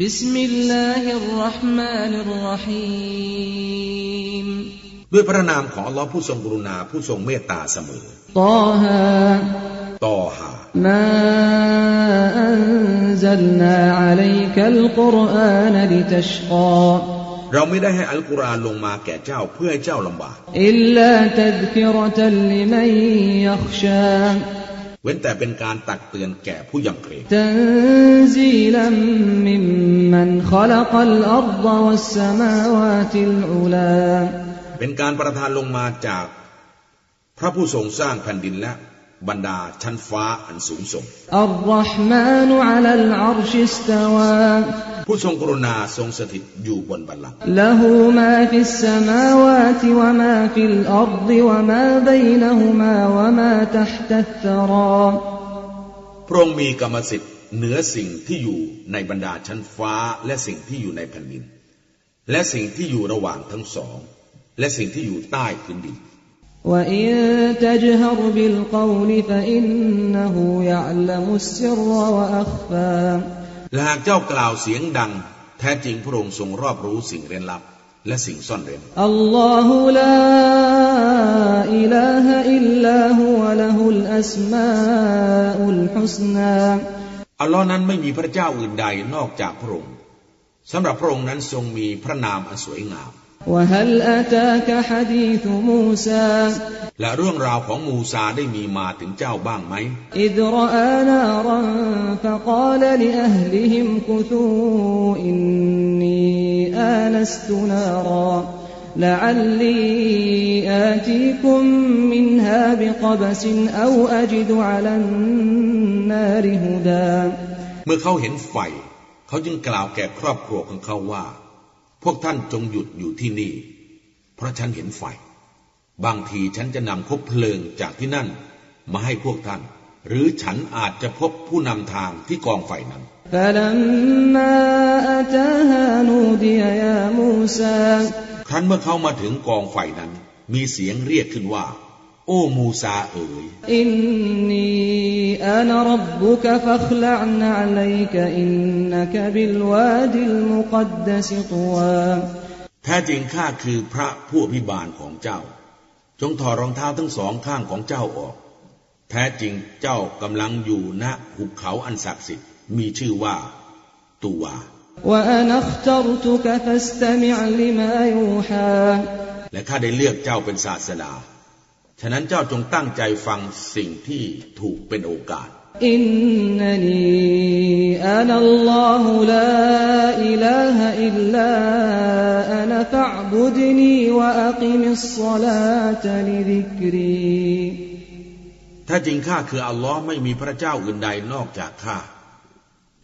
بسم الله الرحمن الرحيم ด้วยพระนามของอัลลอฮ์ผู้ทรงกรุณาผู้ทรงเมตตาเสมอ طه ต่อหา ما أنزلنا عليك القرآن لتشقى เราไม่ได้ให้อัลกุรอานลงมาแก่เจ้าเพื่อให้เจ้าลำบาก إلا تذكرة لمن يخشى เว้นแต่เป็นการตักเตือนแก่ผู้ยำเกรงเป็นการประทานลงมาจาก พระผู้ทรงสร้างแผ่นดินและ บรรดาชั้นฟ้าอันสูงส่งผู้ทรงกรุณาทรงสถิตอยู่บนบัลลังก์له ما في السماوات وما في الأرض وما بينهما وما تحت الثرىพระองค์มีกรรมสิทธิ์เหนือสิ่งที่อยู่ในบรรดาชั้นฟ้าและสิ่งที่อยู่ในแผ่นดิน และสิ่งที่อยู่ระหว่างทั้งสอง และสิ่งที่อยู่ใต้พื้นดิน وإن تجهر بالقول فإنه يعلم السر وأخفى และหากเจ้ากล่าวเสียงดัง แท้จริงพระองค์ทรงรอบรู้สิ่งเร้นลับ และสิ่งซ่อนเร้น الله لا إله إلا هو له الأسماء الحسنى อัลลอฮ์นั้นไม่มีพระเจ้าอื่นใดนอกจากพระองค์สำหรับพระองค์นั้นทรงมีพระนามอันสวยงาม وهل أتاك حديث موسى และเรื่องราวของมูซาได้มีมาถึงเจ้าบ้างไหม إذ رأى نارا فقال لأهلهم كثوا إني آنست نارا لعلي آتيكم منها بقبس أو أجد على النار هدى เมื่อเขาเห็นไฟ เขาจึงกล่าวแก่ครอบครัวของเขาว่า พวกท่านจงหยุดอยู่ที่นี่ เพราะฉันเห็นไฟ บางทีฉันจะนำคบเพลิงจากที่นั่น มาให้พวกท่าน หรือฉันอาจจะพบผู้นำทางที่กองไฟนั้นครั้นเมื่อเข้ามาถึงกองไฟนั้น มีเสียงเรียกขึ้นว่า อ้มูซาเอ๋ยอินนีอานรับบุกฟัคลานาลัยกอินนกบิลวาดิลมุกัดดสตัวแท้จริงข้าคือพระผู้อภิบาลของเจ้า จงถอดรองเท้าทั้งสองข้างของเจ้าออก แท้จริงเจ้ากำลังอยู่ณหุบเขาอันศักดิ์สิทธิ์มีชื่อว่า ตัว และข้าได้เลือกเจ้าเป็นศาสดา ฉะนั้นเจ้าจงตั้งใจฟังสิ่งที่ถูกเป็นโอกาส อินนนีอานัลลอฮุลาอิลาฮอิลลาอานฟะบุดนีวะอักิมิสศลาตลิดิกรีถ้าจริงข้าคืออัลลอฮ์ไม่มีพระเจ้าอื่นใดนอกจากข้า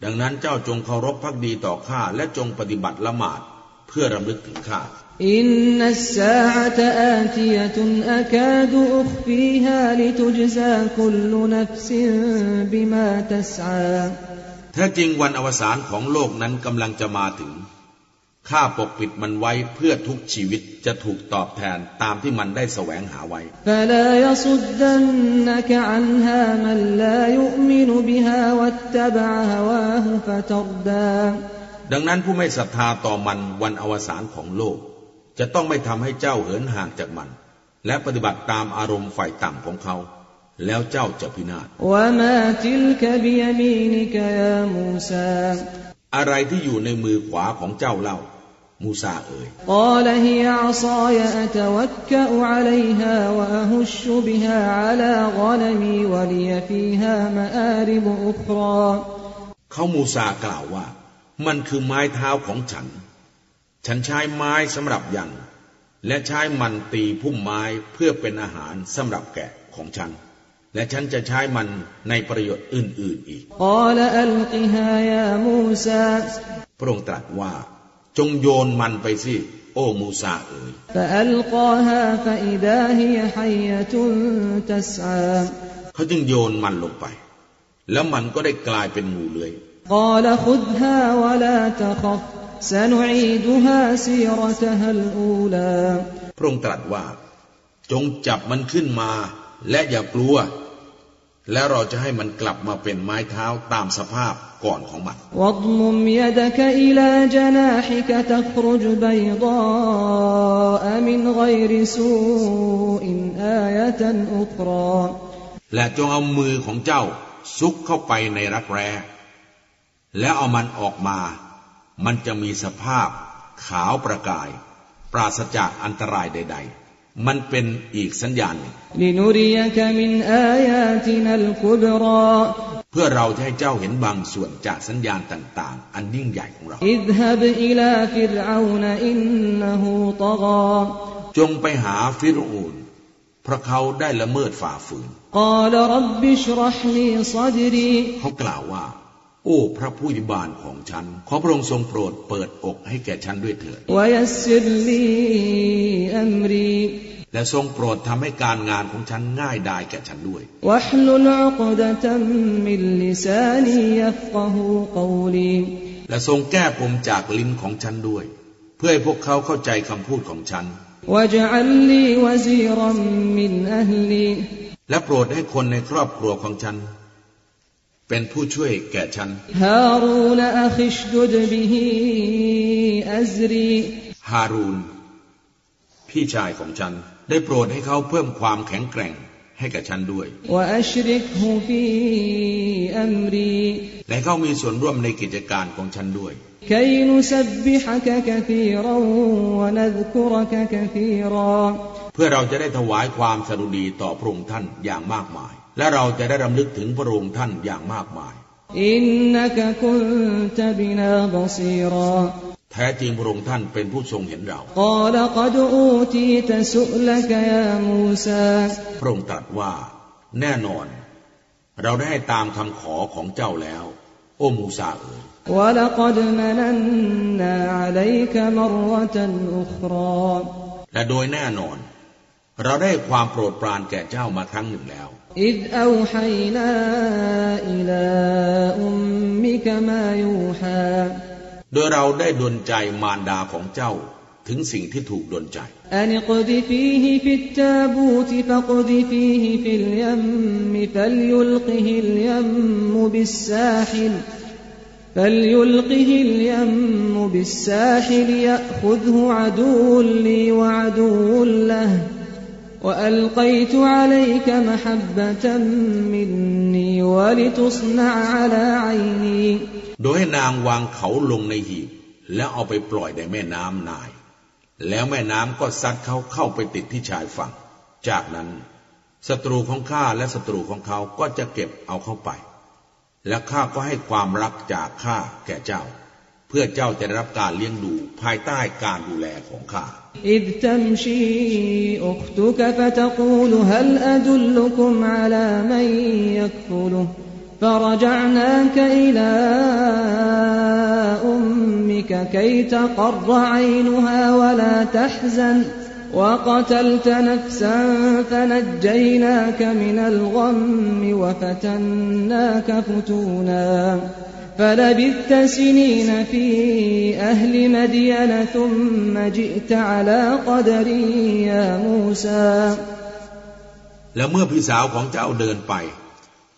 ดังนั้นเจ้าจงเคารพพักดีต่อข้าและจงปฏิบัติละหมาดเพื่อรำลึกถึงข้า إن الساعة آتية أكاد أخفيها لتجزى كل نفس بما تسعى แท้จริงวันอวสานของโลกนั้นกำลังจะมาถึง ข้าปกปิดมันไว้เพื่อทุกชีวิตจะถูกตอบแทนตามที่มันได้แสวงหาไว้ فلا يصدنك عنها من لا يؤمن بها واتبع هواه فتردى ดังนั้นผู้ไม่ศรัทธาต่อมันวันอวสานของโลก จะต้องไม่ทำให้เจ้าเหินห่างจากมัน และปฏิบัติตามอารมณ์ฝ่ายต่ำของเขา แล้วเจ้าจะพินาศอะไรที่อยู่ในมือขวาของเจ้าเล่า มูซาเอ่ยเขามูซากล่าวว่า มันคือไม้เท้าของฉัน ฉันใช้ไม้สำหรับยัน และใช้มันตีพุ่มไม้เพื่อเป็นอาหารสำหรับแกะของฉัน และฉันจะใช้มันในประโยชน์อื่น ๆอีกพระองค์ตรัสว่า จงโยนมันไปสิโอ้มูซาเอ๋ยเขาจึงโยนมันลงไป แล้วมันก็ได้กลายเป็นงูเลื้อย พระองค์ตรัสว่า จงจับมันขึ้นมา และอย่ากลัว และเราจะให้มันกลับมาเป็นไม้เท้าตามสภาพก่อนของมันและจงเอามือของเจ้าซุกเข้าไปในรักแร้ แล้วเอามันออกมา มันจะมีสภาพขาวประกาย ปราศจากอันตรายใด ๆ มันเป็นอีกสัญญาณหนึ่งเพื่อเราจะให้เจ้าเห็นบางส่วนจากสัญญาณต่าง ๆ อันยิ่งใหญ่ของเรา จงไปหาฟิรูนเพราะเขาได้ละเมิดฝ่าฝืนเขากล่าวว่า โอ้พระผู้ยิบาลของฉัน ขอพระองค์ทรงโปรดเปิดอกให้แก่ฉันด้วยเถิดและทรงโปรดทำให้การงานของฉันง่ายดายแก่ฉันด้วย และทรงแก้ปมจากลิ้นของฉันด้วย เพื่อให้พวกเขาเข้าใจคำพูดของฉัน และโปรดให้คนในครอบครัวของฉัน เป็นผู้ช่วยแก่ฉัน ฮารูนอัคิชดุดบิฮีอัซรีฮารูน พี่ชายของฉัน ได้โปรดให้เขาเพิ่มความแข็งแกร่งให้กับฉันด้วย และเขามีส่วนร่วมในกิจการของฉันด้วย เพื่อเราจะได้ถวายความสรุดีต่อพระองค์ท่านอย่างมากมาย และเราจะได้รำลึกถึงพระองค์ท่านอย่างมากมาย อินนักุนบินาบซีรแท้จริงพระองค์ท่านเป็นผู้ทรงเห็นเราพระองค์ตรัสว่า แน่นอน เราได้ตามคำขอของเจ้าแล้ว โอ้มูซาเอ๋ยและโดยแน่นอน เราได้ความโปรดปรานแก่เจ้ามาครั้งหนึ่งแล้ว إذ أوحينا إلى أمك ما يوحى โดยเราได้ดลใจมารดาของเจ้าถึงสิ่งที่ถูกดลใจ أن اقذفيه في التابوت فاقذفيه في اليم فليلقه اليم بالساحل فليلقه اليم بالساحل يأخذه عدو لي وعدو له وألقيت عليك محبة مني ولتصنع على عيني โดยให้นางวางเขาลงในหีบ แล้วเอาไปปล่อยในแม่น้ำนาย แล้วแม่น้ำก็ซัดเขาเข้าไปติดที่ชายฝั่ง จากนั้นศัตรูของข้าและศัตรูของเขาก็จะเก็บเอาเข้าไป และข้าก็ให้ความรักจากข้าแก่เจ้า เพื่อเจ้าจะได้รับการเลี้ยงดูภายใต้การดูแลของข้า إذ تمشي أختك فتقول هل أدلكم على من يكفله؟ فرجعناك إلى أمك كي تقر عينها ولا تحزن. وقتلت نفسا فنجيناك من الغم وفتناك فتونا. فلبثت سنين في أهل مدين ثم جئت على قدر يا موسى และเมื่อพี่สาวของเจ้าเดินไป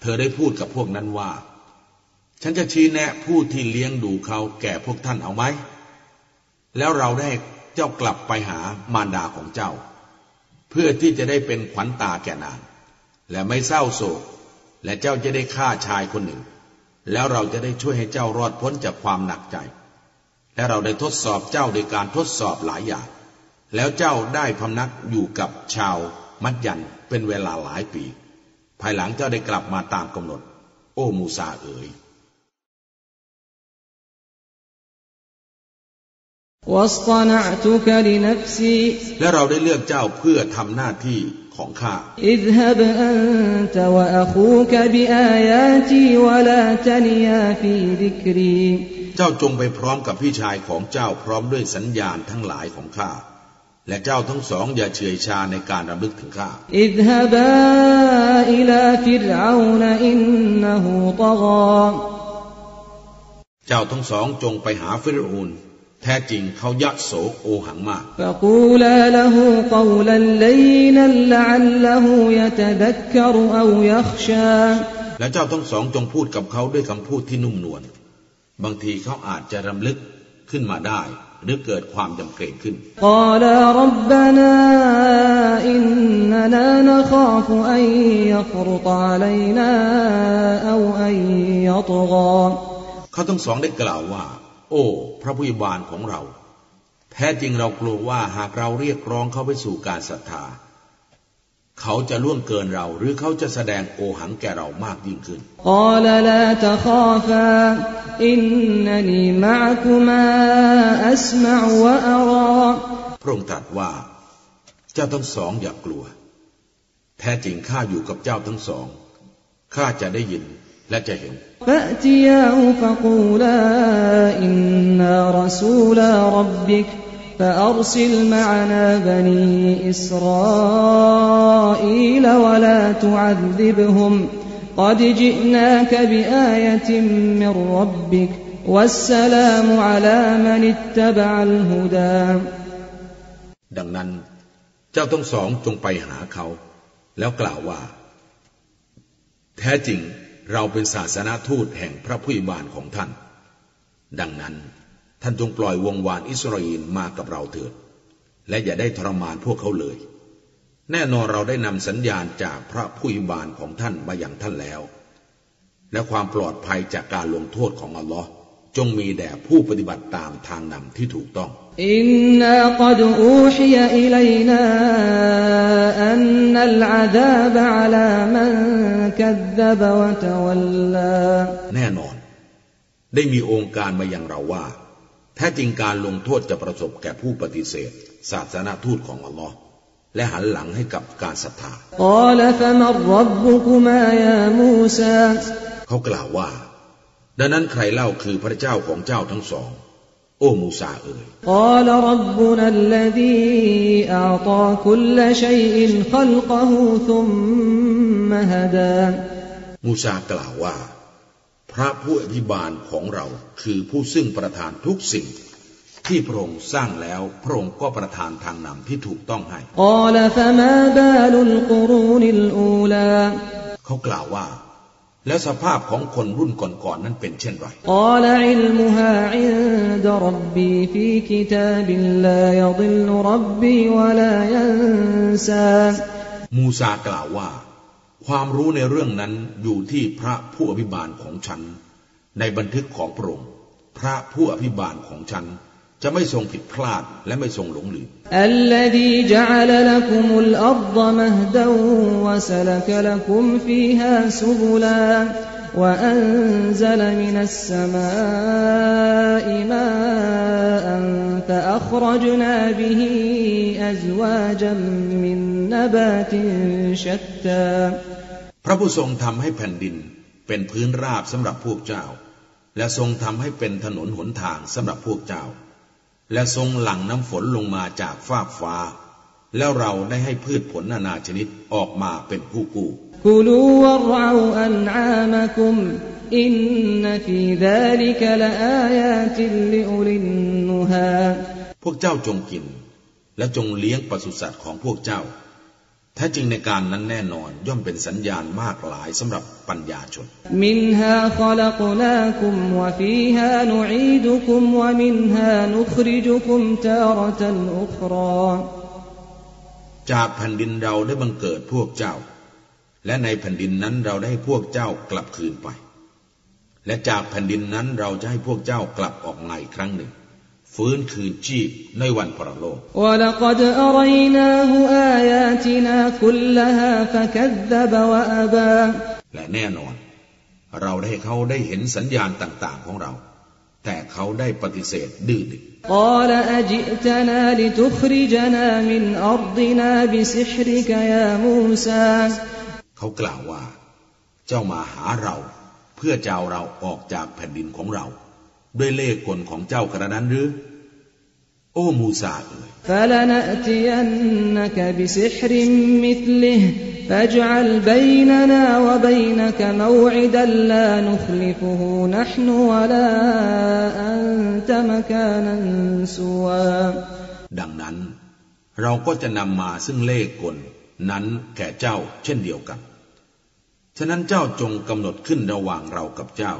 เธอได้พูดกับพวกนั้นว่า ฉันจะชี้แนะผู้ที่เลี้ยงดูเขาแก่พวกท่านเอาไหม แล้วเราได้เจ้ากลับไปหามารดาของเจ้า เพื่อที่จะได้เป็นขวัญตาแก่นาง และไม่เศร้าโศก และเจ้าจะได้ฆ่าชายคนหนึ่ง แล้วเราจะได้ช่วยให้เจ้ารอดพ้นจากความหนักใจ และเราได้ทดสอบเจ้าโดยการทดสอบหลายอย่าง แล้วเจ้าได้พำนักอยู่กับชาวมัดยันเป็นเวลาหลายปี ภายหลังเจ้าได้กลับมาตามกำหนด โอ้มูซาเอ๋ย และเราได้เลือกเจ้าเพื่อทำหน้าที่ ของข้าเจ้าจงไปพร้อมกับพี่ชายของเจ้าพร้อมด้วยสัญญาณทั้งหลายของข้าและเจ้าทั้งสองอย่าเฉื่อยชาในการรำลึกถึงข้าเจ้าทั้งสองจงไปหาฟิรูน แท้จริงเขายะโสโอหังมากและเจ้าทั้งสองจงพูดกับเขาด้วยคำพูดที่นุ่มนวล บางทีเขาอาจจะรำลึกขึ้นมาได้ หรือเกิดความจำเกรงขึ้นเขาทั้งสองได้กล่าวว่า โอ้ พระผู้ยบาลของเรา แท้จริงเรากลัวว่าหากเราเรียกร้องเข้าไปสู่การศรัทธา เขาจะล่วงเกินเราหรือเขาจะแสดงโอหังแก่เรามากยิ่งขึ้นพระองค์ตรัสว่า เจ้าทั้งสองอย่ากลัว แท้จริงข้าอยู่กับเจ้าทั้งสองข้าจะได้ยินและจะเห็น فأتياه فقولا إنا رسولا ربك فأرسل معنا بني إسرائيل ولا تعذبهم قد جئناك بآية من ربك والسلام على من اتبع الهدى ดังนั้น เจ้าทั้งสองจงไปหาเขา แล้วกล่าวว่า แท้จริง เราเป็นศาสนาทูตแห่งพระผู้บานของท่าน ดังนั้น ท่านจงปล่อยวงวานอิสราเอลมากับเราเถิด และอย่าได้ทรมานพวกเขาเลย แน่นอนเราได้นำสัญญาณจากพระผู้บานของท่านมาอย่างท่านแล้ว และความปลอดภัยจากการลงโทษของอัลลอฮ์จงมีแด่ผู้ปฏิบัติตามทางนำที่ถูกต้อง إنا قد أوحي إلينا أن العذاب على من كذب وتولى แน่นอน ได้มีองค์การมาอย่างเราว่า แท้จริงการลงโทษจะประสบแก่ผู้ปฏิเสธ ศาสนาทูตของอัลลอฮ์และหันหลังให้กับการศรัทธา قال فمن ربكما يا موسى เขากล่าวว่า ดังนั้นใครเล่าคือพระเจ้าของเจ้าทั้งสอง โอ้มูซาเอ๋ยมูซากล่าวว่า พระผู้อภิบาลของเราคือผู้ซึ่งประทานทุกสิ่ง ที่พระองค์สร้างแล้วพระองค์ก็ประทานทางนำที่ถูกต้องให้เขากล่าวว่า และสภาพของคนรุ่นก่อนๆนนั้นเป็นเช่นไรมูซากล่าวว่า ความรู้ในเรื่องนั้นอยู่ที่พระผู้อภิบาลของฉัน ในบันทึกของพระองค์ พระผู้อภิบาลของฉัน จะไม่ทรงผิดพลาดและไม่ทรงหลงลืม الذي جعل لكم الأرض مهدا وسلك لكم فيها سبلا وأنزل من السماء ماء فأخرجنا به أزواجا من نبات شتى พระผู้ทรงทำให้แผ่นดินเป็นพื้นราบสำหรับพวกเจ้า และทรงทำให้เป็นถนนหนทางสำหรับพวกเจ้า และทรงหลั่งน้ำฝนลงมาจากฟากฟ้า แล้วเราได้ให้พืชผลนานาชนิดออกมาเป็นผู้กู้กุลูวราวอันอามคุมอินนฟีดาลิกละอายาติลิอุลินนุฮาพวกเจ้าจงกิน และจงเลี้ยงปศุสัตว์ของพวกเจ้า ท้จริงในการนั้นแน่นอนย่อมเป็นสัญญาณมากหลายสำหรับปัญญาชน มินฮาขลกนาคุมวฟีฮานุอีดุคุมวมินฮานุคริจุคุมตารตันอุคราจากแผ่นดินเราได้บังเกิดพวกเจ้า และในแผ่นดินนั้นเราได้พวกเจ้ากลับคืนไป และจากแผ่นดินนั้นเราจะให้พวกเจ้ากลับออกใหม่ครั้งหนึ่ง ฟื้นคืนชีพในวันปรโลกและแน่นอน เราได้เขาได้เห็นสัญญาณต่าง ๆ ของเรา แต่เขาได้ปฏิเสธดื้อดึงเขากล่าวว่า เจ้ามาหาเรา เพื่อจะเอาเราออกจากแผ่นดินของเรา ด้วยเลขกลของเจ้ากระนั้นหรือ โอ้มูซาเอ๋ยดังนั้น เราก็จะนำมาซึ่งเลขกลนั้นแก่เจ้าเช่นเดียวกัน ฉะนั้นเจ้าจงกำหนดขึ้นระหว่างเรากับเจ้า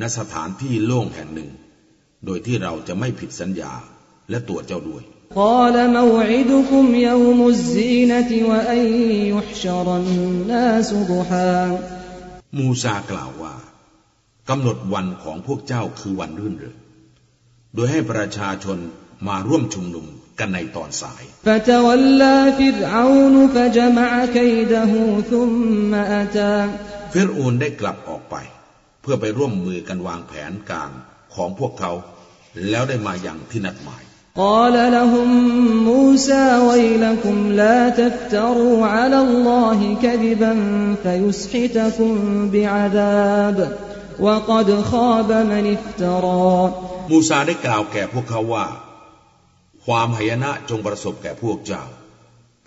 ณสถานที่โล่งแห่งหนึ่ง โดยที่เราจะไม่ผิดสัญญาและตัวเจ้าด้วยมูซากล่าวว่ากำหนดวันของพวกเจ้าคือวันรื่นเริงโดยให้ประชาชนมาร่วมชุมนุมกันในตอนสาย ฟิรอูนได้กลับออกไป พื่อไปร่วมมือกันวางแผนการของพวกเขา แล้วได้มาอย่างที่นัดหมาย قال لهم موسى ويلكم لا تفتروا على الله كذبا فيسحتكم بعذاب وقد خاب من افترى มูซาได้กล่าวแก่พวกเขาว่า ความหายนะจงประสบแก่พวกเจ้า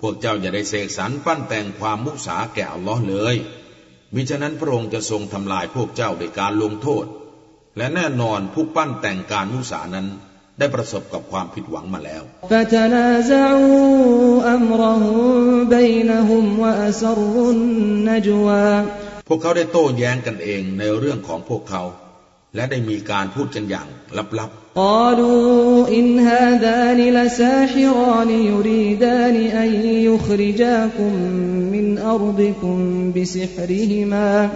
พวกเจ้าอย่าได้เสกสรรปั้นแต่งความมุสาแก่อัลลอฮ์เลย มิฉะนั้นพระองค์จะทรงทำลายพวกเจ้าด้วยการลงโทษ และแน่นอนผู้ปั้นแต่งการมุสานั้นได้ประสบกับความผิดหวังมาแล้ว พวกเขาได้โต้แย้งกันเองในเรื่องของพวกเขา และได้มีการพูดกันอย่างลับ قالوا إن هذان لساحران يريدان أن يخرجاكم من أرضكم بسحرهما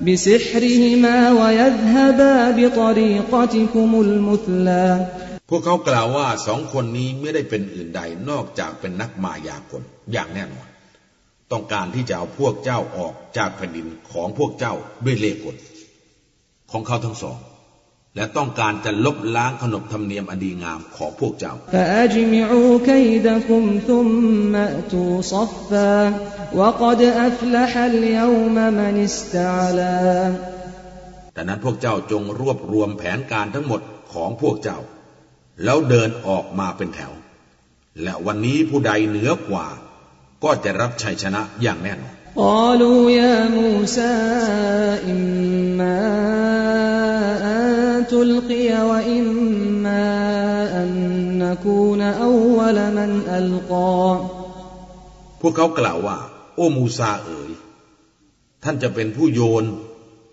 بسحرهما ويذهبا بطريقتكم المثلى ๆ พวกเขากล่าวว่าสองคนนี้ไม่ได้เป็นอื่นใดนอกจากเป็นนักมายากลอย่างแน่นอน ต้องการที่จะเอาพวกเจ้าออกจากแผ่นดินของพวกเจ้าด้วยเล่ห์กล ของเขาทั้งสอง และต้องการจะลบล้างขนบธรรมเนียมอดีงามของพวกเจ้า ดังนั้นพวกเจ้าจงรวบรวมแผนการทั้งหมดของพวกเจ้า แล้วเดินออกมาเป็นแถว และวันนี้ผู้ใดเหนือกว่า ก็จะรับชัยชนะอย่างแน่นอน قالوا يا موسى إما أن تلقي وإما أن نكون أول من ألقى พวกเขากล่าวว่า โอ้มูซาเอ๋ย ท่านจะเป็นผู้โยน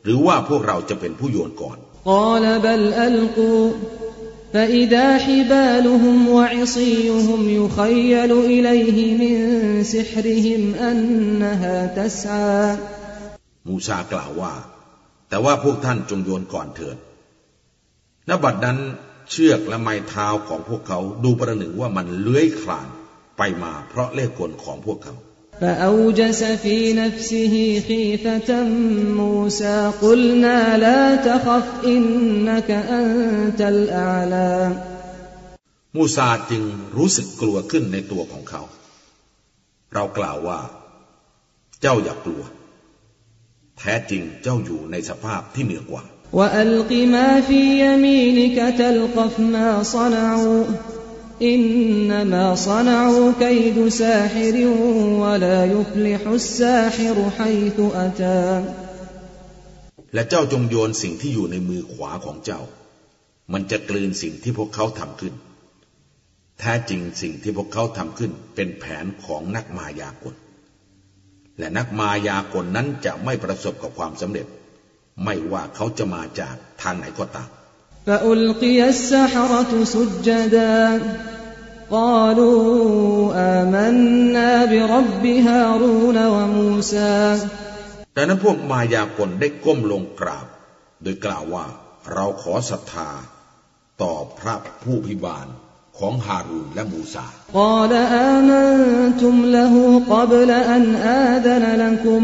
หรือว่าพวกเราจะเป็นผู้โยนก่อน قال بل ألقوا فإذا حبالهم وعصيهم يخيل إليه من سحرهم أنها تسعى มูซากล่าวว่า แต่ว่าพวกท่านจงโยนก่อนเถิดณบัดนั้นเชือกและไม้เท้าของพวกเขาดูประหนึ่งว่ามันเลื้อยคลานไปมาเพราะเล่ห์กลของพวกเขา فأوجس في نفسه خيفة موسى قلنا لا تخف إنك أنت الأعلى มูซาจึงรู้สึกกลัวขึ้นในตัวของเขา เรากล่าวว่า เจ้าอย่ากลัว แท้จริงเจ้าอยู่ในสภาพที่เหนือกว่า وألق ما في يمينك تلقف ما صنعوا إنما صنعوا كيد ساحر ولا يفلح الساحر حيث أتى และเจ้าจงโยนสิ่งที่อยู่ในมือขวาของเจ้า มันจะกลืนสิ่งที่พวกเขาทำขึ้น แท้จริงสิ่งที่พวกเขาทำขึ้นเป็นแผนของนักมายากล และนักมายากลนั้นจะไม่ประสบกับความสำเร็จ ไม่ว่าเขาจะมาจากทางไหนก็ตาม فألقي السحرة سجدا قالوا آمنا برب هارون وموسى ดังนั้นพวกมายากลได้ก้มลงกราบ โดยกล่าวว่าเราขอศรัทธา ต่อพระผู้พิบาลของฮารูนและมูซา قال آمنتم له قبل أن آذن لكم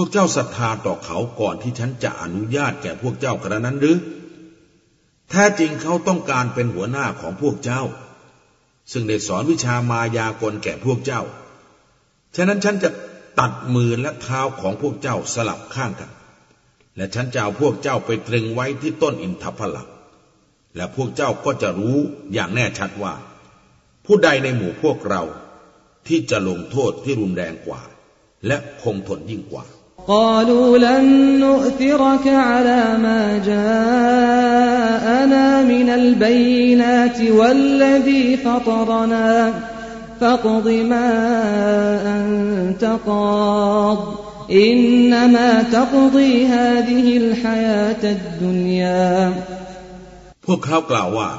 วกเจ้าศรัทธาต่อเขาก่อนที่ฉันจะอนุญาตแก่พวกเจ้ากระนั้นหรือ แท้จริงเขาต้องการเป็นหัวหน้าของพวกเจ้า ซึ่งได้สอนวิชามายากลแก่พวกเจ้า ฉะนั้นฉันจะตัดมือและเท้าของพวกเจ้าสลับข้างกัน และฉันจะเอาพวกเจ้าไปตรึงไว้ที่ต้นอินทผลัมและพวกเจ้าก็จะรู้อย่างแน่ชัดว่า ผู้ใดในหมู่พวกเราที่จะลงโทษที่รุนแรงกว่า และคงทนยิ่งกว่า قالوا لن نؤثرك على ما جاءنا من البينات والذي فطرنا فاقض ما أنت قاض إنما تقضي هذه الحياة الدنيا พวกเขากล่าวว่า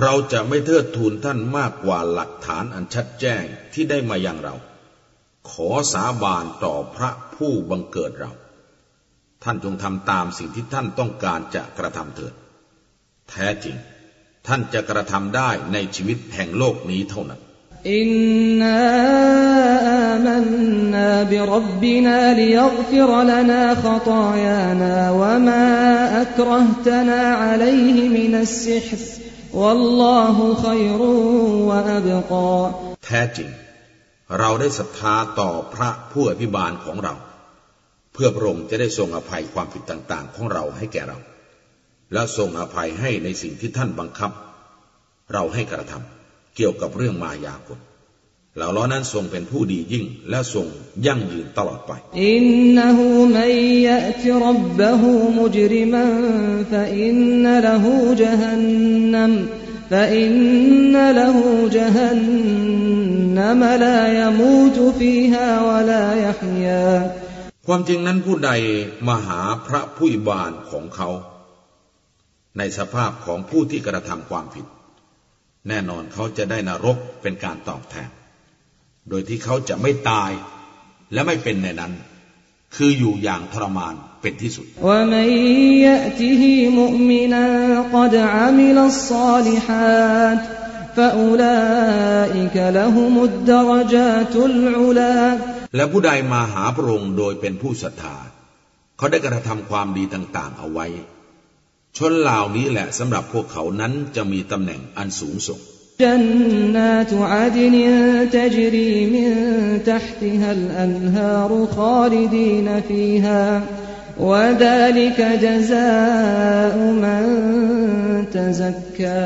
เราจะไม่เทิดทูนท่านมากกว่าหลักฐานอันชัดแจ้งที่ได้มาอย่างเรา ขอสาบานต่อพระ ผู้บังเกิดเรา ท่านจงทำตามสิ่งที่ท่านต้องการจะกระทำเถิด แท้จริง ท่านจะกระทำได้ในชีวิตแห่งโลกนี้เท่านั้น อินนาอามันนาบิรับบินาลิยัฆฟิรลนาขตายานาวะมาอักรห์ตนาอะลัยฮิมินัสซิฮรวัลลอฮุขัยรุวะอับกาแท้จริงเราได้ศรัทธาต่อพระผู้อภิบาลของเราเพื่อพระองค์จะได้ทรงอภัยความผิดต่าง ๆ ของเราให้แก่เรา และทรงอภัยให้ในสิ่งที่ท่านบังคับ เราให้กระทำเกี่ยวกับเรื่องมายากลเหล่าล้อนั้นทรงเป็นผู้ดียิ่งและทรงยั่งยืนตลอดไป อินนหูมันยะติรับบะหูมุจริมันฟะอินนละหูจฮันนัมฟะอินนละหูจฮันนัมลายมูตฟีฮาวะลายฮยา ความจริงนั้นผู้ใดมาหาพระผู้บานของเขา ในสภาพของผู้ที่กระทำความผิด แน่นอนเขาจะได้นรกเป็นการตอบแทน โดยที่เขาจะไม่ตายและไม่เป็นในนั้น คืออยู่อย่างทรมานเป็นที่สุดและ และผู้ใดมาหาพระองค์โดยเป็นผู้ศรัทธา เขาได้กระทำความดีต่าง ๆ เอาไว้ ชนเหล่านี้แหละสำหรับพวกเขานั้นจะมีตำแหน่งอันสูงส่งจันนาตุอาดนตจรีมินตหติฮัลอันฮารุคาลิดีนฟีฮาวะดาลิกจซาอุมันตซักกา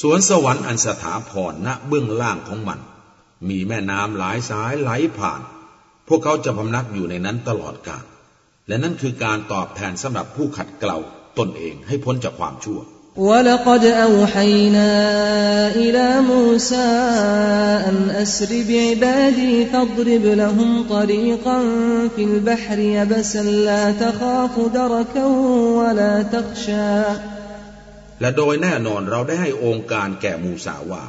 สวนสวรรค์อันสถาพรณเบื้องล่างของมัน มีแม่น้ำหลายสายไหลผ่าน พวกเขาจะพำนักอยู่ในนั้นตลอดกาลและนั่นคือการตอบแทนสำหรับผู้ขัดเกลาตนเองให้พ้นจากความชั่ว ولقد أوحينا إلى موسى أن أسر بعبادي فاضرب لهم طريقا في البحر يبسا لا تخاف دركا ولا تخشى และโดยแน่นอนเราได้ให้องค์การแก่มูสาว่า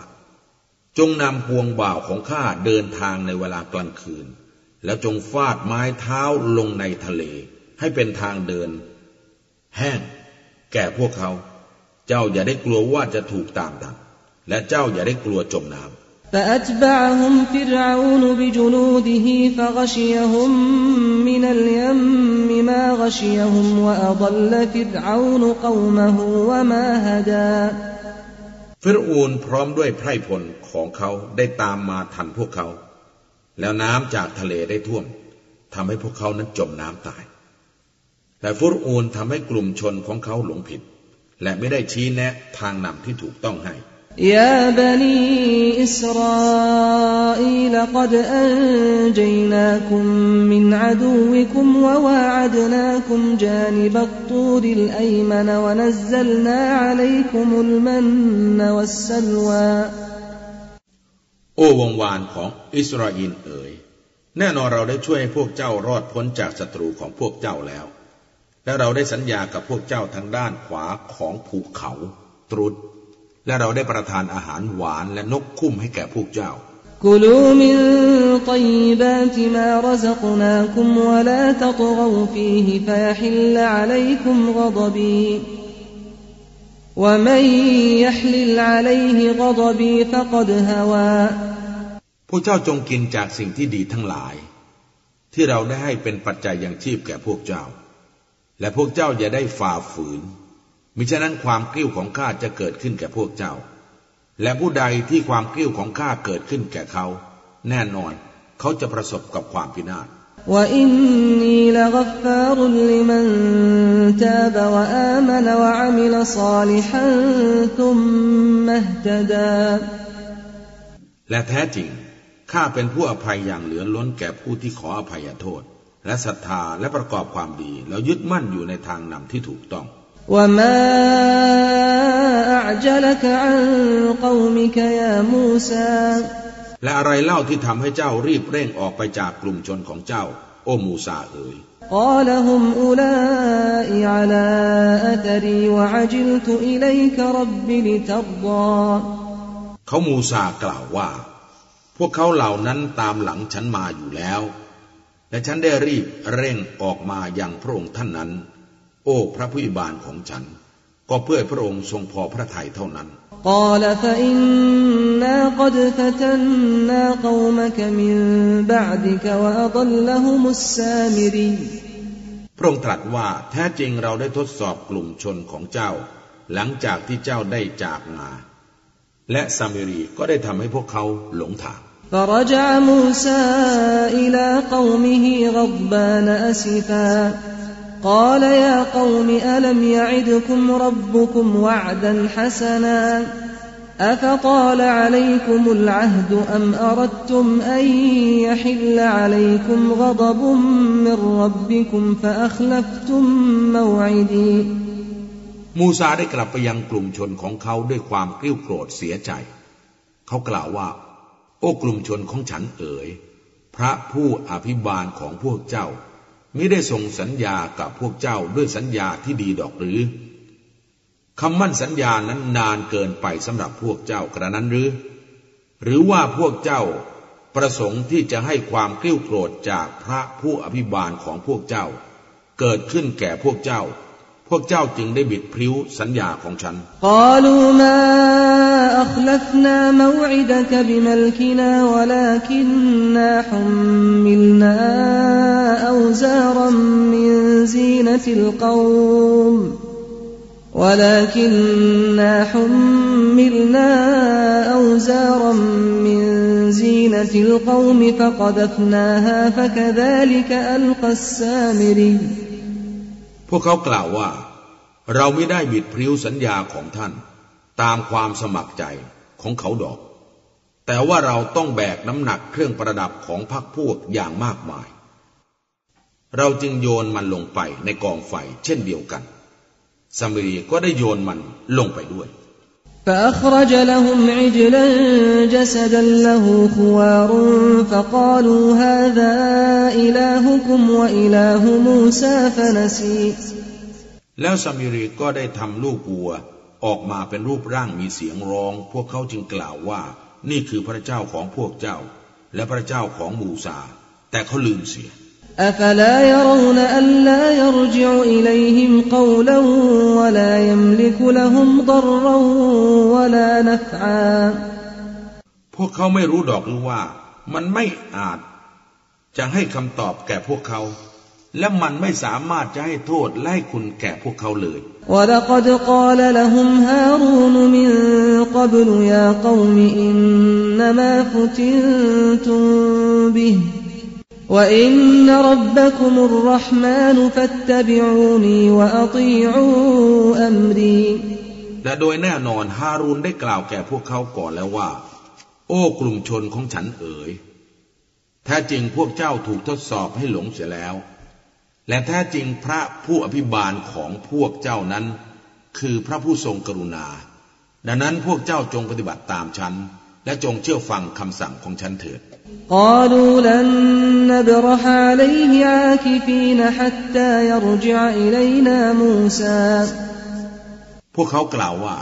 จงนำพวงบ่าวของข้าเดินทางในเวลากลางคืนแล้วจงฟาดไม้เท้าลงในทะเล ให้เป็นทางเดิน แห้ง แก่พวกเขา เจ้าอย่าได้กลัวว่าจะถูกตามดังและเจ้าอย่าได้กลัวจมน้ำ فأتبعهم فرعون بجنوده فغشيهم من اليم ما غشيهم وأضل فرعون قومه وما هدى ฟิรูนพร้อมด้วยไพร่พลของเขาได้ตามมาทันพวกเขา แล้วน้ำจากทะเลได้ท่วมทำให้พวกเขานั้นจมน้ำตาย แต่ฟิรอูนทำให้กลุ่มชนของเขาหลงผิด และไม่ได้ชี้แนะทางนำที่ถูกต้องให้ ยาบนีอิสราอีลกดอันจีนาคุมมินอาดูวิคุมวะวาอัดนาคุมจานิบัตตูดิลอัยมันวนัซลนาอัลัยคุมุลมันนวัสสลวาโอ้วงวานของอิสราเอลเอ๋ยแน่นอนเราได้ช่วยให้พวกเจ้ารอดพ้นจากศัตรูของพวกเจ้าแล้ว และเราได้สัญญากับพวกเจ้าทางด้านขวาของภูเขาตรุษ และเราได้ประทานอาหารหวานและนกคุ้มให้แก่พวกเจ้ากุลูมินตยบาติมารซักนาคุมวะลาตตกวฟีฮิฟยฮิลลัยคุมกฎบี ومن يحلل عليه غضبي فقد هوى พวกเจ้าจงกินจากสิ่งที่ดีทั้งหลาย ที่เราได้ให้เป็นปัจจัยอย่างชีพแก่พวกเจ้า และพวกเจ้าอย่าได้ฝ่าฝืน มิฉะนั้นความกลิ้วของข้าจะเกิดขึ้นแก่พวกเจ้า และผู้ใดที่ความกลิ้วของข้าเกิดขึ้นแก่เขา แน่นอนเขาจะประสบกับความพินาศและแท้จริงข้าเป็นผู้อภัยอย่างเหลือล้นแก่ผู้ที่ขออภัยโทษ และศรัทธาและประกอบความดีแล้วยึดมั่นอยู่ในทางนำที่ถูกต้อง وما أعجلك عن قومك يا موسى และอะไรเล่าที่ทำให้เจ้ารีบเร่งออกไปจากกลุ่มชนของเจ้า โอมูซาเอ๋ย قال هم أولئك على أثري وعجلت إليك رب لترضى เขามูซากล่าวว่า พวกเขาเหล่านั้นตามหลังฉันมาอยู่แล้ว และฉันได้รีบเร่งออกมาอย่างพระองค์ท่านนั้น โ อ้พระผู้บานของฉัน ก็เพื่อพระองค์ทรงพอพระทัยเท่านั้น قال فإنا قد فتنا قومك من بعدك وأضلهم السامري พระองค์ตรัสว่าแท้จริงเราได้ทดสอบกลุ่มชนของเจ้า หลังจากที่เจ้าได้จากมา และซามิรีก็ได้ทำให้พวกเขาหลงทาง فرجع موسى إلى قومه غضبان أسفا قال يا قوم ألم يعدكم ربكم وعدا حسنا أفطال عليكم العهد أم أردتم أن يحل عليكم غضب من ربكم فأخلفتم موعدي มูซาได้กลับไปยังกลุ่มชนของเขาด้วยความกริ้วโกรธเสียใจ เขากล่าวว่า โอ้กลุ่มชนของฉันเอ๋ย พระผู้อภิบาลของพวกเจ้า มิได้ส่งสัญญากับพวกเจ้าด้วยสัญญาที่ดีดอกหรือคำมั่นสัญญานั้นนานเกินไปสำหรับพวกเจ้ากระนั้นหรือ หรือว่าพวกเจ้าประสงค์ที่จะให้ความเกลี้วโกรธจากพระผู้อภิบาลของพวกเจ้า เกิดขึ้นแก่พวกเจ้า พวกเจ้าจึงได้บิดพริ้วสัญญาของฉันกาลูมา أخلفنا موعدك بملكنا ولكننا حملنا أوزارا من زينة القوم ولكننا حملنا أوزارا من زينة القوم فقذفناها فكذلك ألقى السامري พวกเขากล่าวว่า เราไม่ได้บิดพริ้วสัญญาของท่าน ตามความสมัครใจของเขาดอก แต่ว่าเราต้องแบกน้ำหนักเครื่องประดับของพรรคพวกอย่างมากมาย เราจึงโยนมันลงไปในกองไฟเช่นเดียวกันสามีก็ได้โยนมันลงไปด้วย فأخرج لهم عجلا جسدا له خوار فقالوا هذا إلهكم وإله موسى فنسي แล้วซามิรีก็ได้ทำลูกวัว ออกมาเป็นรูปร่างมีเสียงร้อง พวกเขาจึงกล่าวว่า นี่คือพระเจ้าของพวกเจ้า และพระเจ้าของมูซา แต่เขาลืมเสียพวกเขาไม่รู้ดอกหรือว่า มันไม่อาจ จะให้คำตอบแก่พวกเขา และมันไม่สามารถจะให้โทษไล่คุณแก่พวกเขาเลย ولقد قال لهم هارون من قبل يا قوم إنما فتنتم به وإن ربكم الرحمن فاتبعوني وأطيعوا أمري และโดยแน่นอนฮารูนได้กล่าวแก่พวกเขาก่อนแล้วว่า โอ้กลุ่มชนของฉันเอ๋ย แท้จริงพวกเจ้าถูกทดสอบให้หลงเสียแล้ว และแท้จริงพระผู้อภิบาลของพวกเจ้านั้น คือพระผู้ทรงกรุณา ดังนั้นพวกเจ้าจงปฏิบัติตามฉัน และจงเชื่อฟังคำสั่งของฉันเถิดพวกเขากล่าวว่า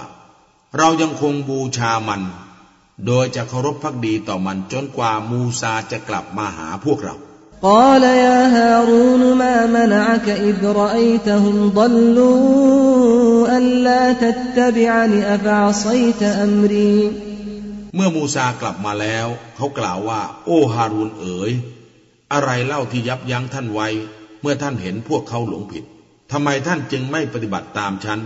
เรายังคงบูชามัน โดยจะเคารพพักดีต่อมันจนกว่ามูซาจะกลับมาหาพวกเรา قال يا هارون ما منعك إذ رأيتهم ضلوا ألا تتبعني أفعصيت أمري เมื่อมูซากลับมาแล้ว เขากล่าวว่า โอ้ฮารูนเอ๋ย อะไรเล่าที่ยับยั้งท่านไว้ เมื่อท่านเห็นพวกเขาหลงผิดทำไมท่านจึงไม่ปฏิบัติตามฉัน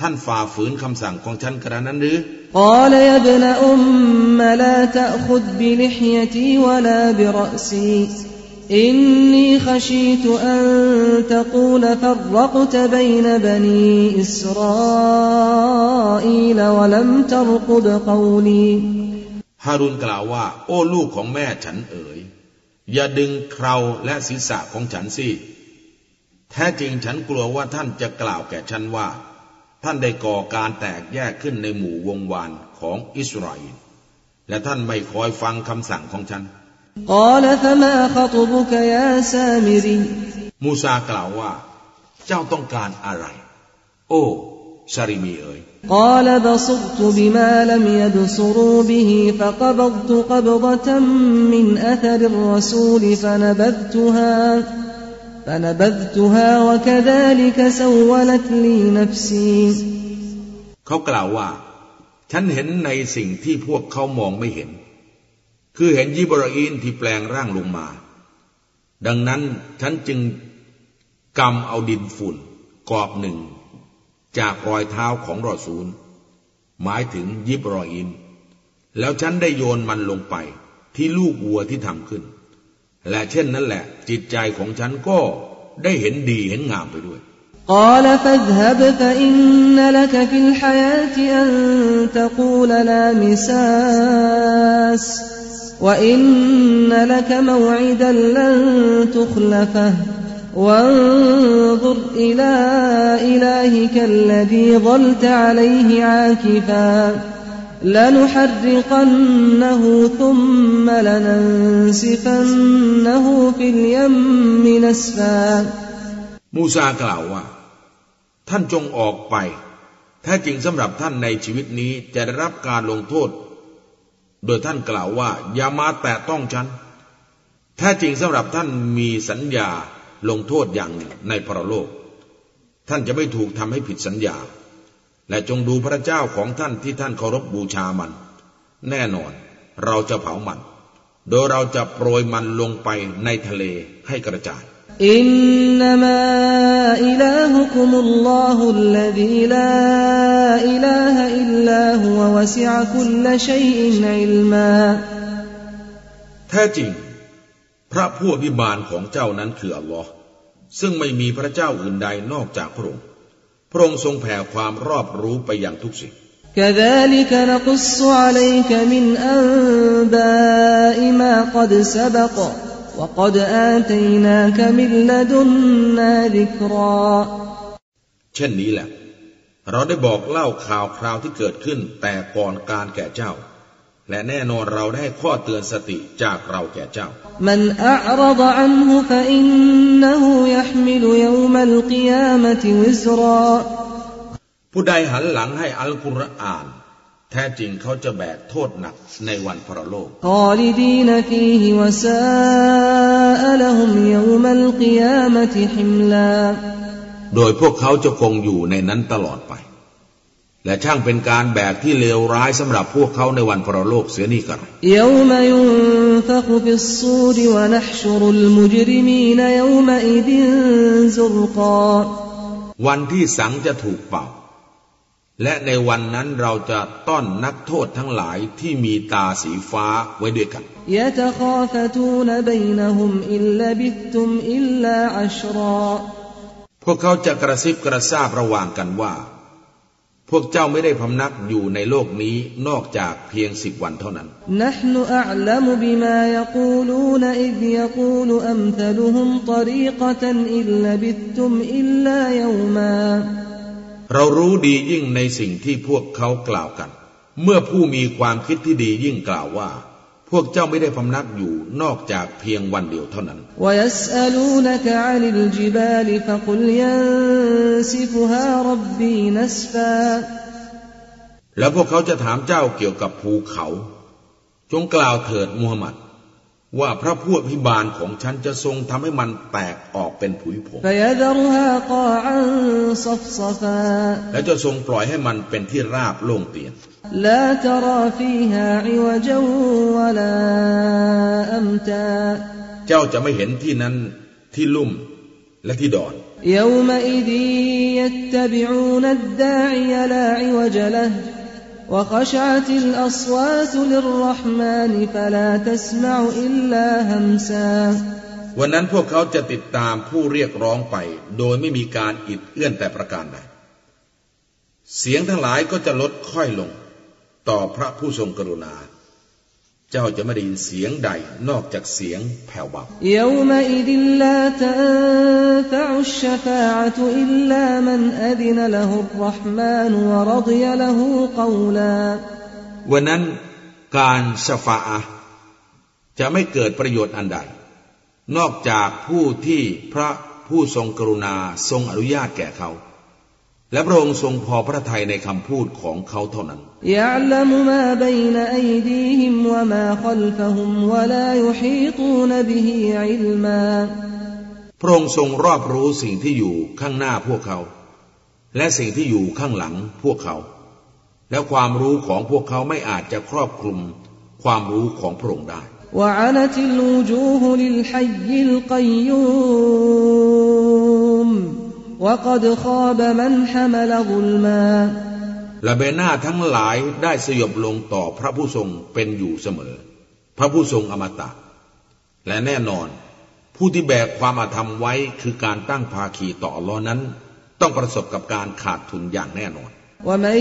ท่านฝ่าฝืนคำสั่งของฉันกระนั้นหรือ قال يا ابن أم لا تأخذ بلحيتي ولا برأسي إني خشيت أن تقول فرقت بين بني إسرائيل ولم ترقب قولي ฮารุนกล่าวว่า โอ้ลูกของแม่ฉันเอ๋ย อย่าดึงเคราและศีรษะของฉันสิ แท้จริงฉันกลัวว่าท่านจะกล่าวแก่ฉันว่า ท่านได้ก่อการแตกแยกขึ้นในหมู่วงวานของอิสราเอลและท่านไม่คอยฟังคำสั่งของฉัน قال فما خطبك يا سامري มูซากล่าวว่า เจ้าต้องการอะไร โอ้ซาริมีเอ๋ย قال بصرت بما لم يبصروا به فقبضت قبضة من أثر الرسول فنبذتها فنبذتها وكذلك سولت لي نفسي เขากล่าวว่า ฉันเห็นในสิ่งที่พวกเขามองไม่เห็น คือเห็นยิบราอีนที่แปลงร่างลงมา ดังนั้นฉันจึงกำเอาดินฝุ่นกอบหนึ่ง จากรอยเท้าของรอซูล หมายถึงยิบรออิน แล้วฉันได้โยนมันลงไปที่ลูกวัวที่ทำขึ้น และเช่นนั้นแหละ จิตใจของฉันก็ได้เห็นดีเห็นงามไปด้วย قال فاذهب فإن لك في الحياة أن تقول لا مساس وإن لك موعدا لن تخلفه وانظر إلى إلهك الذي ظلت عليه عاكفا لنحرقنه ثم لننسفنه في اليم نسفا มูซากล่าวว่า ท่านจงออกไป แท้จริงสำหรับท่านในชีวิตนี้จะได้รับการลงโทษ โดยท่านกล่าวว่า อย่ามาแตะต้องฉัน แท้จริงสำหรับท่านมีสัญญาลงโทษอย่างหนึ่งในพระโลก ท่านจะไม่ถูกทำให้ผิดสัญญา และจงดูพระเจ้าของท่านที่ท่านเคารพบูชามัน แน่นอนเราจะเผามัน โดยเราจะโปรยมันลงไปในทะเลให้กระจาย إنما إلهكم الله الذي لا إله إلا هو وسع كل شيء علما แท้จริง พระผู้อภิบาลของเจ้านั้นคืออัลลอฮ์ซึ่งไม่มีพระเจ้าอื่นใดนอกจากพระองค์ พระองค์ทรงแผ่ความรอบรู้ไปอย่างทุกสิ่ง كذلك نقص عليك من أنباء ما قد سبق وقد آتيناك من لدنا ذكرا เช่นนี้แหละ เราได้บอกเล่าข่าวคราวที่เกิดขึ้นแต่ก่อนการแก่เจ้า และแน่นอนเราได้ให้ข้อเตือนสติจากเราแก่เจ้า من أعرض عنه فإنه يحمل يوم القيامة وزرا ผู้ใดหันหลังให้อัลกุรอาน แท้จริงเขาจะแบกโทษหนักในวันพรโลกโดยพวกเขาจะคงอยู่ในนั้นตลอดไป และช่างเป็นการแบกที่เลวร้ายสำหรับพวกเขาในวันพรโลกเสียนี่กันวันที่สังจะถูกเป่า และในวันนั้นเราจะต้อนนักโทษทั้งหลายที่มีตาสีฟ้าไว้ด้วยกัน พวกเขาจะกระซิบกระซาบระหว่างกันว่า พวกเจ้าไม่ได้พำนักอยู่ในโลกนี้นอกจากเพียงสิบวันเท่านั้น เราจะรู้ว่าพวกเขาจะพูดอะไรเมื่อเขาพูดอะไเรารู้ดียิ่งในสิ่งที่พวกเขากล่าวกัน เมื่อผู้มีความคิดที่ดียิ่งกล่าวว่า พวกเจ้าไม่ได้พำนักอยู่นอกจากเพียงวันเดียวเท่านั้น แล้วพวกเขาจะถามเจ้าเกี่ยวกับภูเขา จงกล่าวเถิดมูฮัมหมัด ว่าพระผู้อภิบาลของฉันจะทรงทำให้มันแตกออกเป็นผุยผง فيذرها قاعا صفصفا และจะทรงปล่อยให้มันเป็นที่ราบโล่งเตียน لا ترى فيها عوجا ولا أمتا เจ้าจะไม่เห็นที่นั้นที่ลุ่มและที่ดอน يومئذ يتبعون الداعي لا عوج له وخشعت الأصوات للرحمن فلا تسمع إلا همسا วันนั้นพวกเขาจะติดตามผู้เรียกร้องไป โดยไม่มีการอิดเอื้อนแต่ประการใด เสียงทั้งหลายก็จะลดค่อยลง ต่อพระผู้ทรงกรุณา เ จ้าจะไม่ได้ยินเสียงใดนอกจากเสียงแผ่วเบาย์วันนั้นการชฟาอะจะไม่เกิดประโยชน์อันใด นอกจากผู้ที่พระผู้ทรงกรุณาทรงอนุญาตแก่เขา และพระองค์ทรงพอพระทัยในคำพูดของเขาเท่านั้น يعلم ما بين أيديهم وما خلفهم ولا يحيطون به علما พระองค์ทรงรอบรู้สิ่งที่อยู่ข้างหน้าพวกเขา และสิ่งที่อยู่ข้างหลังพวกเขา และความรู้ของพวกเขาไม่อาจจะครอบคลุมความรู้ของพระองค์ได้ وعنت الوجوه للحي القيوم وقد خاب من حمل ظلما และใบหน้าทั้งหลายได้สยบลงต่อพระผู้ทรงเป็นอยู่เสมอ พระผู้ทรงอมตะ และแน่นอน ผู้ที่แบกความอาธรรมไว้คือการตั้งภาคีต่ออัลลอฮ์นั้น ต้องประสบกับการขาดทุนอย่างแน่นอน ومن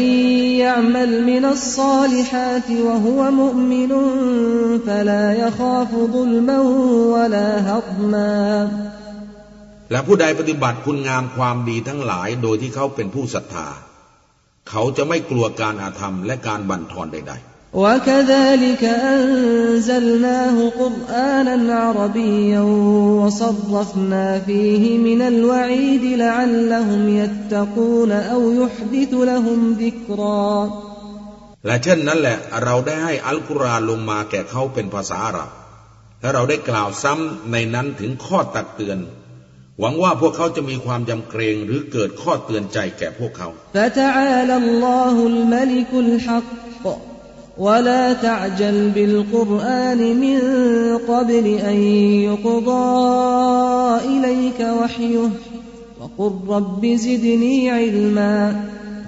يعمل من الصالحات وهو مؤمن فلا يخاف ظلما ولا هضما และผู้ใดปฏิบัติคุณงามความดีทั้งหลายโดยที่เขาเป็นผู้ศรัทธา เขาจะไม่กลัวการอาธรรมและการบั่นทอนใด وكذلك أنزلناه قرآنا عربيا وصرفنا فيه من الوعيد لعلهم يتقون أو يحدث لهم ذكرا ๆ และเช่นนั้นแหละเราได้ให้อัลกุรอานลงมาแก่เขาเป็นภาษาอาหรับ และเราได้กล่าวซ้ำในนั้นถึงข้อตักเตือน หวังว่าพวกเขาจะมีความยำเกรงหรือเกิดข้อเตือนใจแก่พวกเขา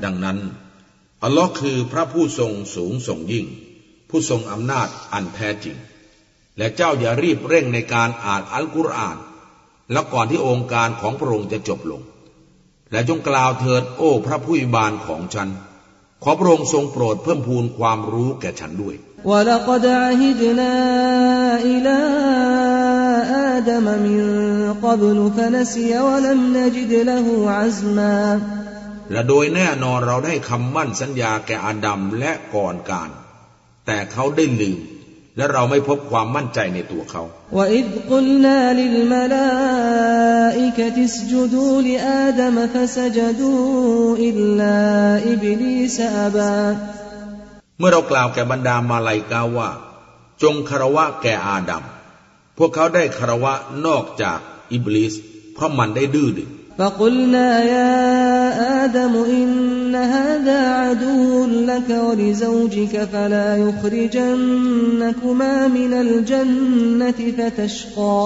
ดังนั้น อัลลอฮ์คือพระผู้ทรงสูงส่งยิ่ง ผู้ทรงอำนาจอันแท้จริง และเจ้าอย่ารีบเร่งในการอ่านอัลกุรอาน แล้วก่อนที่องค์การของพระองค์จะจบลง และจงกล่าวเถิดโอ้พระผู้บานของฉัน ขอพระองค์ทรงโปรดเพิ่มพูนความรู้แก่ฉันด้วยและโดยแน่นอนเราได้คำมั่นสัญญาแก่อาดัมและก่อนการ แต่เขาได้ลืม และเราไม่พบความมั่นใจในตัวเขา وإذ قلنا للملائكة اسجدوا لآدم فسجدوا إلا إبليس أبى เมื่อเรากล่าวแก่บรรดามาลายกาว่า จงคารวะแก่อาดัม พวกเขาได้คารวะนอกจากอิบลิสเพราะมันได้ดื้อดึง فقلنا يا آدم إن هذا عدو لك ولزوجك فلا يخرجنكما من الجنة فتشقى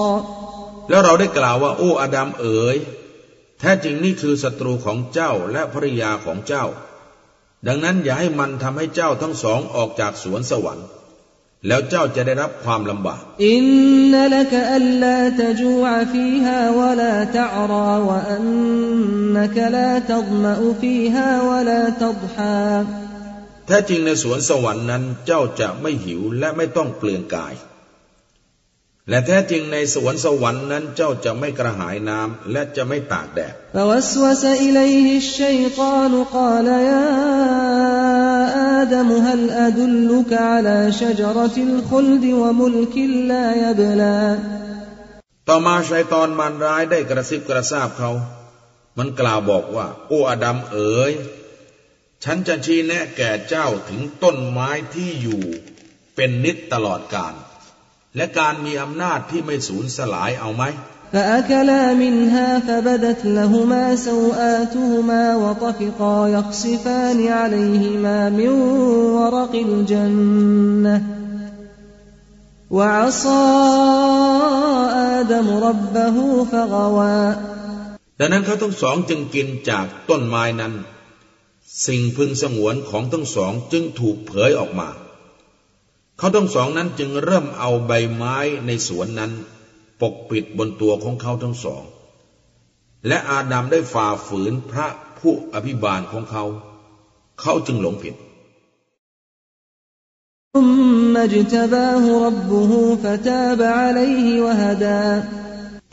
แล้วเราได้กล่าวว่า โอ้อาดัมเอ๋ยแท้จริงนี่คือศัตรูของเจ้าและภริยาของเจ้า ดังนั้นอย่าให้มันทำให้เจ้าทั้งสองออกจากสวนสวรรค์ แล้วเจ้าจะได้รับความลำบาก อินนลักอัลลาตจูอฟีฮาวะลาตะราวะอันนกลาตัดมะฟีฮาวะลาตัดฮาแท้จริงในสวนสวรรค์นั้นเจ้าจะไม่หิวและไม่ต้องเปลืองกาย และแท้จริงในสวนสวรรค์นั้นเจ้าจะไม่กระหายน้ำและจะไม่ตากแดด آدم هل أدلك على شجرة الخلد وملك لا يبلى ต่อมาชัยตอนมารร้ายได้กระซิบกระซาบเขา มันกล่าวบอกว่า โอ้อาดัมเอ๋ย ฉันจะชี้แนะแก่เจ้าถึงต้นไม้ที่อยู่ เป็นนิจตลอดกาล และการมีอำนาจที่ไม่สูญสลายเอาไหม فأكلا منها فبدت لهما سوآتهما وطفقا يخصفان عليهما من ورق الجنة وعصى آدم ربه فغوى ดังนั้นเขาทั้งสองจึงกินจากต้นไม้นั้น สิ่งพึงสงวนของทั้งสองจึงถูกเผยออกมา เขาทั้งสองนั้นจึงเริ่มเอาใบไม้ในสวนนั้น ปกปิดบนตัวของเขาทั้งสอง และอาดัมได้ฝ่าฝืนพระผู้อภิบาลของเขา เขาจึงหลงผิด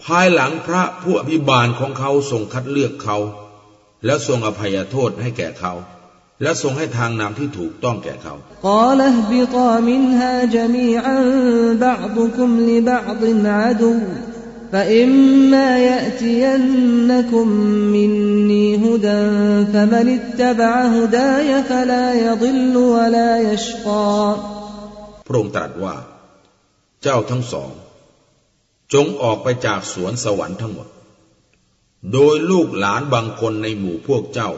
ภายหลังพระผู้อภิบาลของเขาทรงคัดเลือกเขา และทรงอภัยโทษให้แก่เขา และทรงให้ทางนำที่ถูกต้องแก่เขาฟาอิมมายะติยันนกุมมินนีฮุดันฟะมันอิตตะบะฮุดายะฟะลายัดิลลุวะลายัชกาพระองค์ตรัสว่า เจ้าทั้งสอง จงออกไปจากสวนสวรรค์ทั้งหมด โดยลูกหลานบางคนในหมู่พวกเจ้า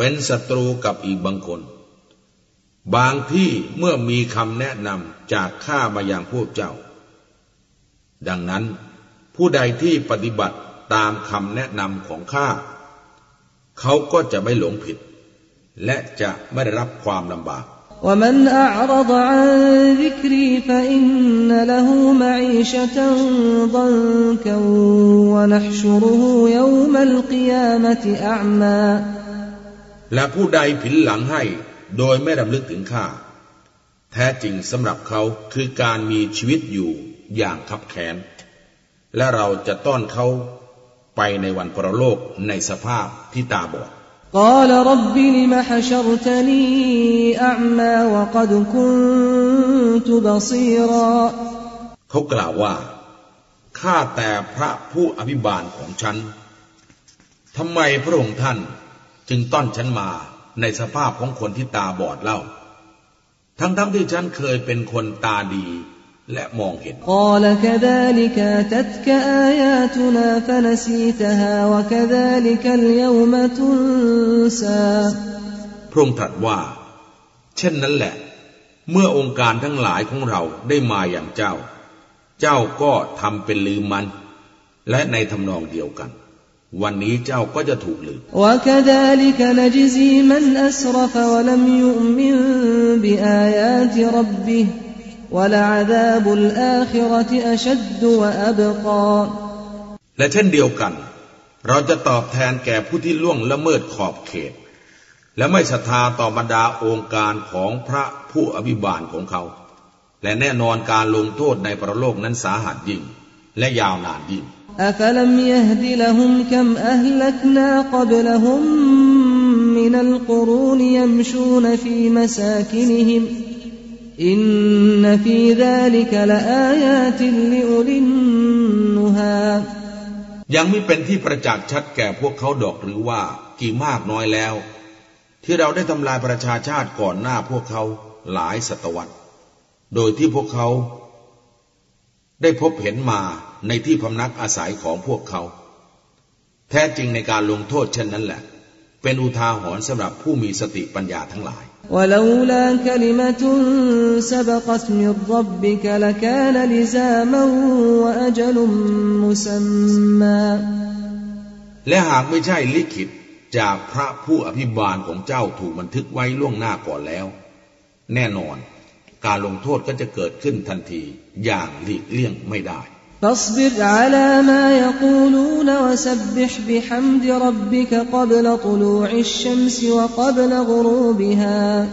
เป็นศัตรูกับอีกบางคน บางที่เมื่อมีคำแนะนำจากข้ามาอย่างพวกเจ้า ดังนั้นผู้ใดที่ปฏิบัติตามคำแนะนำของข้า เขาก็จะไม่หลงผิด และจะไม่ได้รับความลำบาก ومن أعرض عن ذكري فإن له معيشة ضنكا ونحشره يوم القيامة أعمى และผู้ใดผินหลังให้โดยไม่รำลึกถึงข้า แท้จริงสำหรับเขาคือการมีชีวิตอยู่อย่างขับแขน และเราจะต้อนเขาไปในวันปรโลกในสภาพที่ตาบอด قال رب لم حشرتني أعمى وقد كنت بصيرا เขากล่าวว่า ข้าแต่พระผู้อภิบาลของฉัน ทำไมพระองค์ท่าน จึงต้อนฉันมาในสภาพของคนที่ตาบอดเล่า ทั้งๆที่ฉันเคยเป็นคนตาดีและมองเห็นพระองค์ตรัสว่า เช่นนั้นแหละ เมื่อองค์การทั้งหลายของเราได้มาอย่างเจ้า เจ้าก็ทำเป็นลืมมัน และในทำนองเดียวกัน วันนี้เจ้าก็จะถูกลืมและเช่นเดียวกัน เราจะตอบแทนแก่ผู้ที่ล่วงละเมิดขอบเขต และไม่ศรัทธาต่อบรรดาองค์การของพระผู้อภิบาลของเขา และแน่นอนการลงโทษในพระโลกนั้นสาหัสยิ่ง และยาวนานยิ่ง أفلم يهد لهم كم أهلكنا قبلهم من القرون يمشون في مساكنهم إن في ذلك لآيات لأولي النهى ยังไม่เป็นที่ประจักษ์ชัดแก่พวกเขาดอกหรือว่ากี่มากน้อยแล้ว ที่เราได้ทำลายประชาชาติก่อนหน้าพวกเขาหลายศตวรรษ โดยที่พวกเขา ได้พบเห็นมา ในที่พำนักอาศัยของพวกเขา แท้จริงในการลงโทษเช่นนั้นแหละ เป็นอุทาหรณ์สำหรับผู้มีสติปัญญาทั้งหลาย และหากไม่ใช่ลิขิตจากพระผู้อภิบาลของเจ้าถูกบันทึกไว้ล่วงหน้าก่อนแล้ว แน่นอน การลงโทษก็จะเกิดขึ้นทันทีอย่างหลีกเลี่ยงไม่ได้ فاصبر على ما يقولون وسبح بحمد ربك قبل طلوع الشمس وقبل غروبها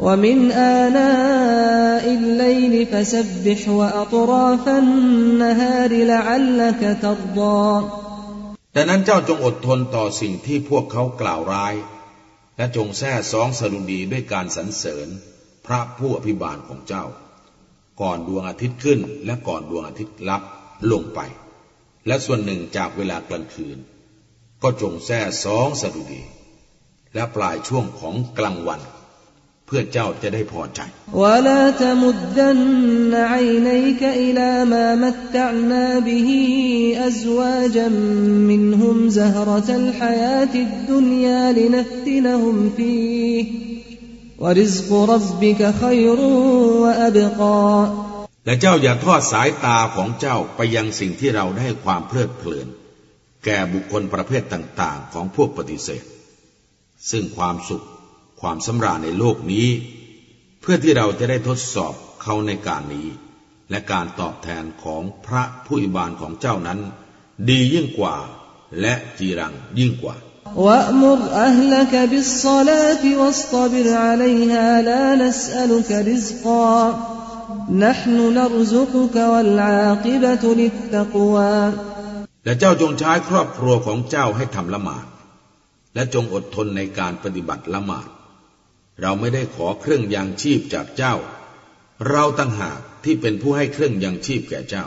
ومن آناء الليل فسبح وأطراف النهار لعلك ترضى ดังนั้นเจ้าจงอดทนต่อสิ่งที่พวกเขากล่าวร้าย และจงแท้สองสรุดีด้วยการสรรเสริญพระผู้อภิบาลของเจ้า ก่อนดวงอาทิตย์ขึ้น และก่อนดวงอาทิตย์ลับลงไป และส่วนหนึ่งจากเวลากลางคืน ก็จงแท้สองสะดุดี และปลายช่วงของกลางวัน เพื่อเจ้าจะได้พอใจและ ورزق ربك خير وأبقى และเจ้าอย่าทอดสายตาของเจ้าไปยังสิ่งที่เราได้ความเพลิดเพลิน แก่บุคคลประเภทต่าง ๆ ของพวกปฏิเสธ ซึ่งความสุขความสำราญในโลกนี้ เพื่อที่เราจะได้ทดสอบเขาในการนี้ และการตอบแทนของพระผู้อิบานของเจ้านั้น ดียิ่งกว่า และจีรังยิ่งกว่า وأمر أهلك بالصلاة واصطبر عليها لا نسألك رزقا نحن نرزقك والعاقبة للتقوى และเจ้าจงใช้ครอบครัวของเจ้าให้ทำละหมาด และจงอดทนในการปฏิบัติละหมาด เราไม่ได้ขอเครื่องยังชีพจากเจ้า เราตั้งหากที่เป็นผู้ให้เครื่องยังชีพแก่เจ้า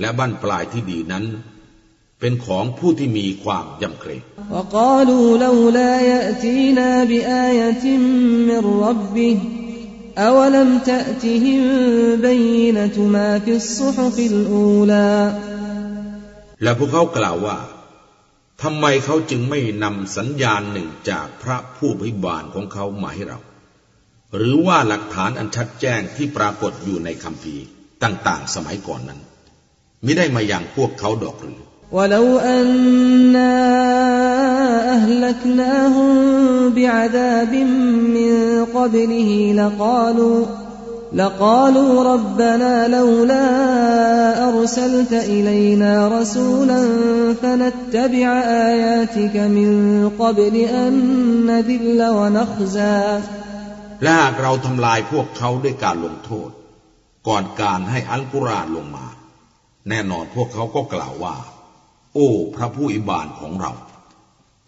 และบั้นปลายที่ดีนั้น เป็นของผู้ที่มีความยำเกรงและพวกเขากล่าวว่าทำไมเขาจึงไม่นำสัญญาณหนึ่งจากพระผู้พิบาลของเขามาให้เรา หรือว่าหลักฐานอันชัดแจ้งที่ปรากฏอยู่ในคำพีต่าง ๆ สมัยก่อนนั้น ไม่ได้มาอย่างพวกเขาดอกหรือ ولو أنا أهلكناهم بعذاب من قبله لقالوا لقالوا ربنا لولا أرسلت إلينا رسولا فنتبع آياتك من قبل أن نذل ونخزى และหากเราทำลายพวกเขาด้วยการลงโทษ ก่อนการให้อัลกุรอานลงมา แน่นอนพวกเขาก็กล่าวว่า โอ้ พระผู้อิบานของเรา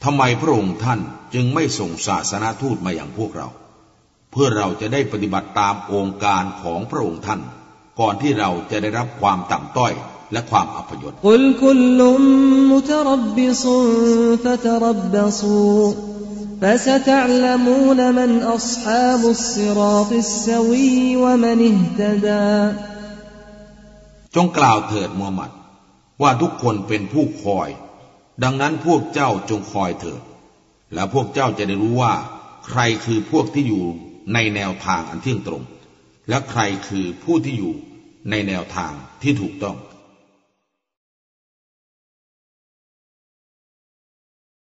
ทำไมพระองค์ท่านจึงไม่ส่งศาสนาทูตมาอย่างพวกเรา เพื่อเราจะได้ปฏิบัติตามองค์การของพระองค์ท่าน ก่อนที่เราจะได้รับความต่ำต้อยและความอัพยศนจงกล่าวเถิดมูฮัมหมัด ว่าทุกคนเป็นผู้คอย ดังนั้นพวกเจ้าจงคอยเถิด และพวกเจ้าจะได้รู้ว่า ใครคือพวกที่อยู่ในแนวทางอันเที่ยงตรง และใครคือผู้ที่อยู่ในแนวทางที่ถูกต้อง